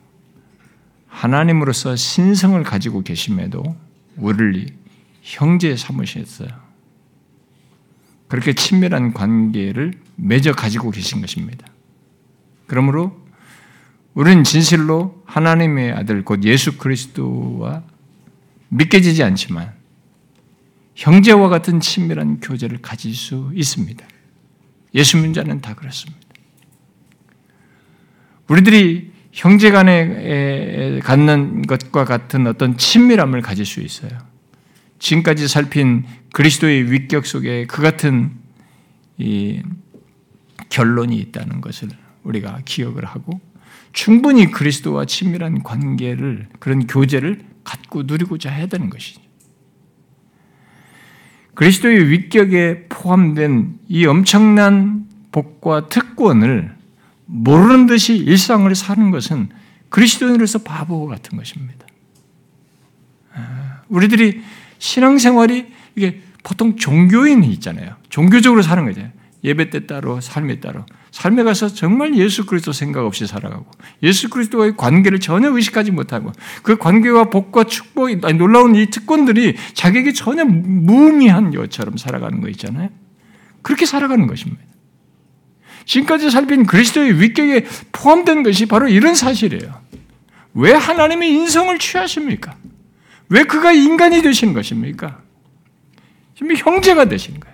하나님으로서 신성을 가지고 계심에도 우리를 형제 삼으셨어요. 그렇게 친밀한 관계를 맺어 가지고 계신 것입니다. 그러므로 우리는 진실로 하나님의 아들 곧 예수 그리스도와 믿겨지지 않지만 형제와 같은 친밀한 교제를 가질 수 있습니다. 예수 민자는 다 그렇습니다. 우리들이 형제 간에 갖는 것과 같은 어떤 친밀함을 가질 수 있어요. 지금까지 살핀 그리스도의 위격 속에 그 같은 이 결론이 있다는 것을 우리가 기억을 하고 충분히 그리스도와 친밀한 관계를 그런 교제를 갖고 누리고자 해야 되는 것이죠. 그리스도의 위격에 포함된 이 엄청난 복과 특권을 모르는 듯이 일상을 사는 것은 그리스도인으로서 바보 같은 것입니다. 아, 우리들이 신앙생활이 이게 보통 종교인이 있잖아요. 종교적으로 사는 거죠. 예배 때 따로, 삶에 따로. 삶에 가서 정말 예수 그리스도 생각 없이 살아가고, 예수 그리스도와의 관계를 전혀 의식하지 못하고, 그 관계와 복과 축복, 아니, 놀라운 이 특권들이 자기에게 전혀 무의미한 것처럼 살아가는 거 있잖아요. 그렇게 살아가는 것입니다. 지금까지 살핀 그리스도의 위격에 포함된 것이 바로 이런 사실이에요. 왜 하나님의 인성을 취하십니까? 왜 그가 인간이 되신 것입니까? 지금 형제가 되신 거예요.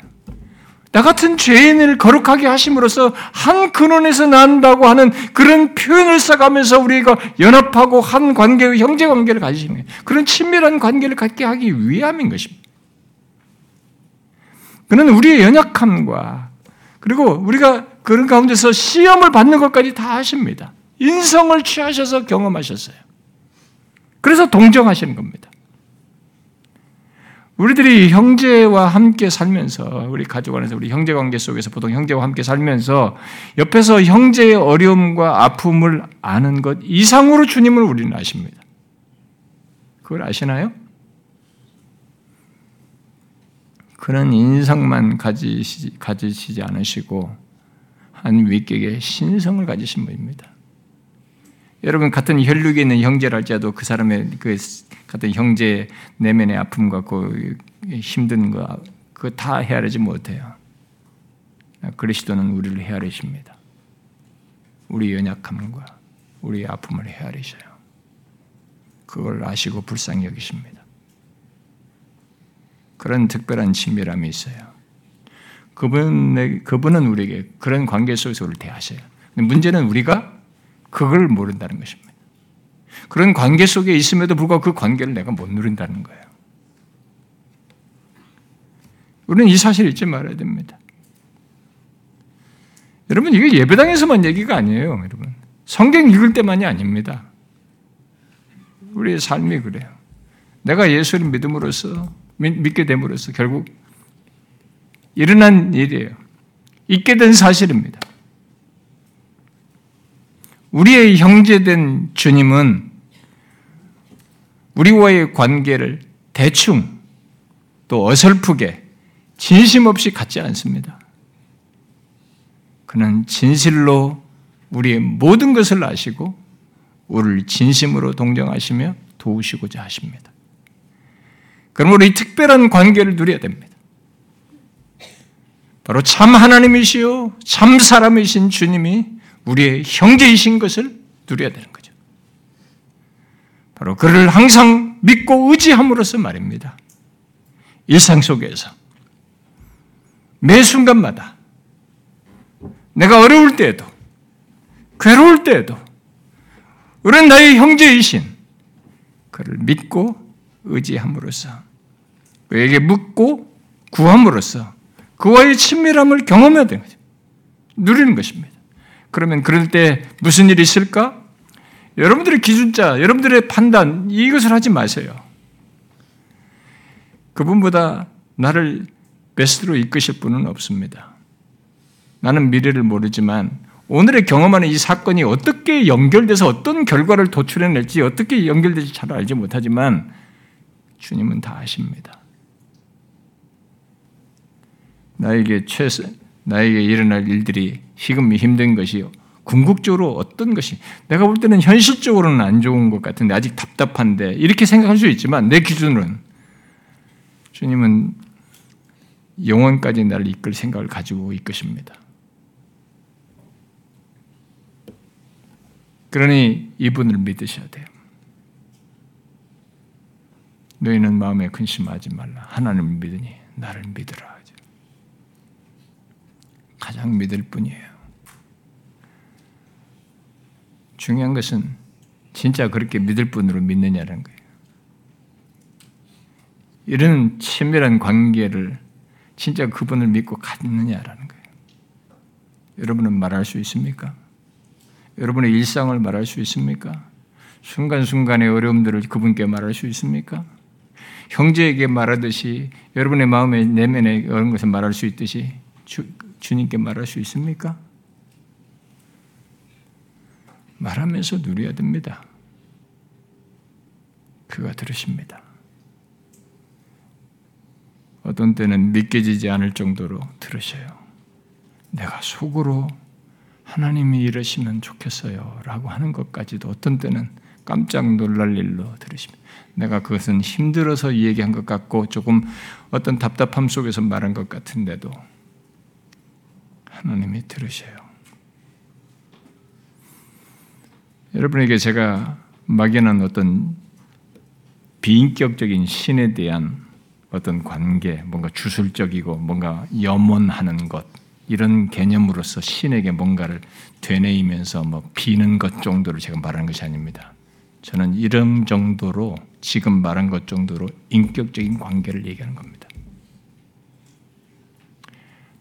나 같은 죄인을 거룩하게 하심으로써 한 근원에서 난다고 하는 그런 표현을 써가면서 우리가 연합하고 한 관계의 형제 관계를 가지시는 거예요. 그런 친밀한 관계를 갖게 하기 위함인 것입니다. 그는 우리의 연약함과 그리고 우리가 그런 가운데서 시험을 받는 것까지 다 하십니다. 인성을 취하셔서 경험하셨어요. 그래서 동정하시는 겁니다. 우리들이 형제와 함께 살면서 우리 가족 안에서 우리 형제 관계 속에서 보통 형제와 함께 살면서 옆에서 형제의 어려움과 아픔을 아는 것 이상으로 주님을 우리는 아십니다. 그걸 아시나요? 그런 인성만 가지시지, 가지시지 않으시고 한 위격의 신성을 가지신 분입니다. 여러분 같은 혈육에 있는 형제랄지라도 그 사람의 그 같은 형제 내면의 아픔과 그 힘든 거 그거 다 헤아리지 못해요. 그리스도는 우리를 헤아리십니다. 우리 연약함과 우리 아픔을 헤아리셔요. 그걸 아시고 불쌍히 여기십니다. 그런 특별한 친밀함이 있어요. 그분 그분은 우리에게 그런 관계 속에서 우리를 대하셔요. 문제는 우리가 그걸 모른다는 것입니다. 그런 관계 속에 있음에도 불구하고 그 관계를 내가 못 누린다는 거예요. 우리는 이 사실을 잊지 말아야 됩니다. 여러분, 이게 예배당에서만 얘기가 아니에요, 여러분. 성경 읽을 때만이 아닙니다. 우리의 삶이 그래요. 내가 예수를 믿음으로써, 믿게 됨으로써 결국 일어난 일이에요. 있게 된 사실입니다. 우리의 형제된 주님은 우리와의 관계를 대충 또 어설프게 진심 없이 갖지 않습니다. 그는 진실로 우리의 모든 것을 아시고 우리를 진심으로 동정하시며 도우시고자 하십니다. 그러므로 이 특별한 관계를 누려야 됩니다. 바로 참 하나님이시요, 참 사람이신 주님이 우리의 형제이신 것을 누려야 되는 거죠. 바로 그를 항상 믿고 의지함으로써 말입니다. 일상 속에서 매 순간마다 내가 어려울 때에도 괴로울 때에도 우리는 나의 형제이신 그를 믿고 의지함으로써 그에게 묻고 구함으로써 그와의 친밀함을 경험해야 되는 거죠. 누리는 것입니다. 그러면 그럴 때 무슨 일이 있을까? 여러분들의 기준자, 여러분들의 판단, 이것을 하지 마세요. 그분보다 나를 베스트로 이끄실 분은 없습니다. 나는 미래를 모르지만 오늘의 경험하는 이 사건이 어떻게 연결돼서 어떤 결과를 도출해낼지 어떻게 연결될지 잘 알지 못하지만 주님은 다 아십니다. 나에게 최소, 나에게 일어날 일들이 지금 힘든 것이요. 궁극적으로 어떤 것이 내가 볼 때는 현실적으로는 안 좋은 것 같은데 아직 답답한데 이렇게 생각할 수 있지만 내 기준으로는 주님은 영원까지 나를 이끌 생각을 가지고 이끄십니다. 그러니 이분을 믿으셔야 돼요. 너희는 마음에 근심하지 말라. 하나님을 믿으니 나를 믿으라. 하죠. 가장 믿을 뿐이에요. 중요한 것은 진짜 그렇게 믿을 뿐으로 믿느냐는 거예요. 이런 친밀한 관계를 진짜 그분을 믿고 갖느냐라는 거예요. 여러분은 말할 수 있습니까? 여러분의 일상을 말할 수 있습니까? 순간순간의 어려움들을 그분께 말할 수 있습니까? 형제에게 말하듯이 여러분의 마음의 내면에 그런 것을 말할 수 있듯이 주, 주님께 말할 수 있습니까? 말하면서 누려야 됩니다. 그가 들으십니다. 어떤 때는 믿겨지지 않을 정도로 들으셔요. 내가 속으로 하나님이 이러시면 좋겠어요. 라고 하는 것까지도 어떤 때는 깜짝 놀랄 일로 들으십니다. 내가 그것은 힘들어서 얘기한 것 같고 조금 어떤 답답함 속에서 말한 것 같은데도 하나님이 들으셔요. 여러분에게 제가 막연한 어떤 비인격적인 신에 대한 어떤 관계, 뭔가 주술적이고 뭔가 염원하는 것, 이런 개념으로서 신에게 뭔가를 되뇌이면서 뭐 비는 것 정도를 제가 말하는 것이 아닙니다. 저는 이런 정도로 지금 말한 것 정도로 인격적인 관계를 얘기하는 겁니다.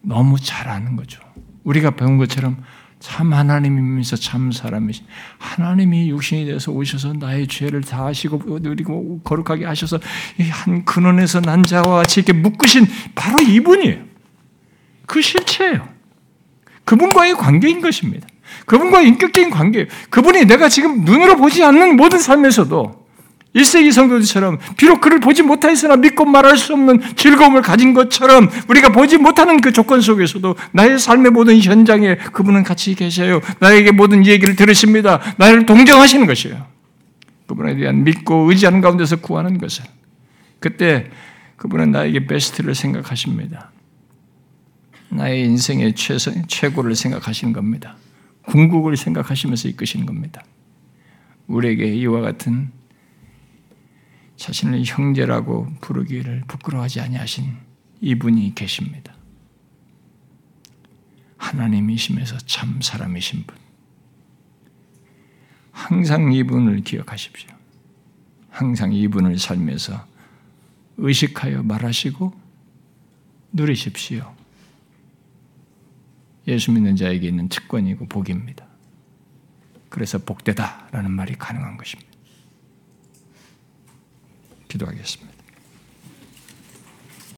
너무 잘 아는 거죠. 우리가 배운 것처럼 참 하나님이면서 참 사람이신 하나님이 육신이 돼서 오셔서 나의 죄를 다 하시고 그리고 거룩하게 하셔서 한 근원에서 난 자와 같이 이렇게 묶으신 바로 이분이에요. 그 실체예요. 그분과의 관계인 것입니다. 그분과의 인격적인 관계. 그분이 내가 지금 눈으로 보지 않는 모든 삶에서도 1세기 성도들처럼 비록 그를 보지 못하였으나 믿고 말할 수 없는 즐거움을 가진 것처럼 우리가 보지 못하는 그 조건 속에서도 나의 삶의 모든 현장에 그분은 같이 계셔요. 나에게 모든 얘기를 들으십니다. 나를 동정하시는 것이에요. 그분에 대한 믿고 의지하는 가운데서 구하는 것을. 그때 그분은 나에게 베스트를 생각하십니다. 나의 인생의 최선, 최고를 생각하시는 겁니다. 궁극을 생각하시면서 이끄시는 겁니다. 우리에게 이와 같은 자신을 형제라고 부르기를 부끄러워하지 아니하신 이분이 계십니다. 하나님이시면서 참 사람이신 분. 항상 이분을 기억하십시오. 항상 이분을 살면서 의식하여 말하시고 누리십시오. 예수 믿는 자에게 있는 특권이고 복입니다. 그래서 복되다라는 말이 가능한 것입니다. 기도하겠습니다.